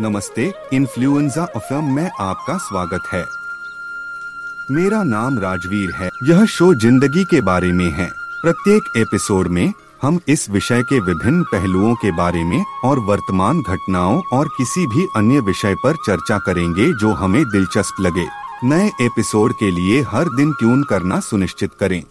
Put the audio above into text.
नमस्ते, influenza FM में आपका स्वागत है। मेरा नाम राजवीर है। यह शो ज़िंदगी के बारे में है। प्रत्येक एपिसोड में हम इस विषय के विभिन्न पहलुओं के बारे में और वर्तमान घटनाओं और किसी भी अन्य विषय पर चर्चा करेंगे जो हमें दिलचस्प लगे। नए एपिसोड के लिए हर दिन ट्यून करना सुनिश्चित करें।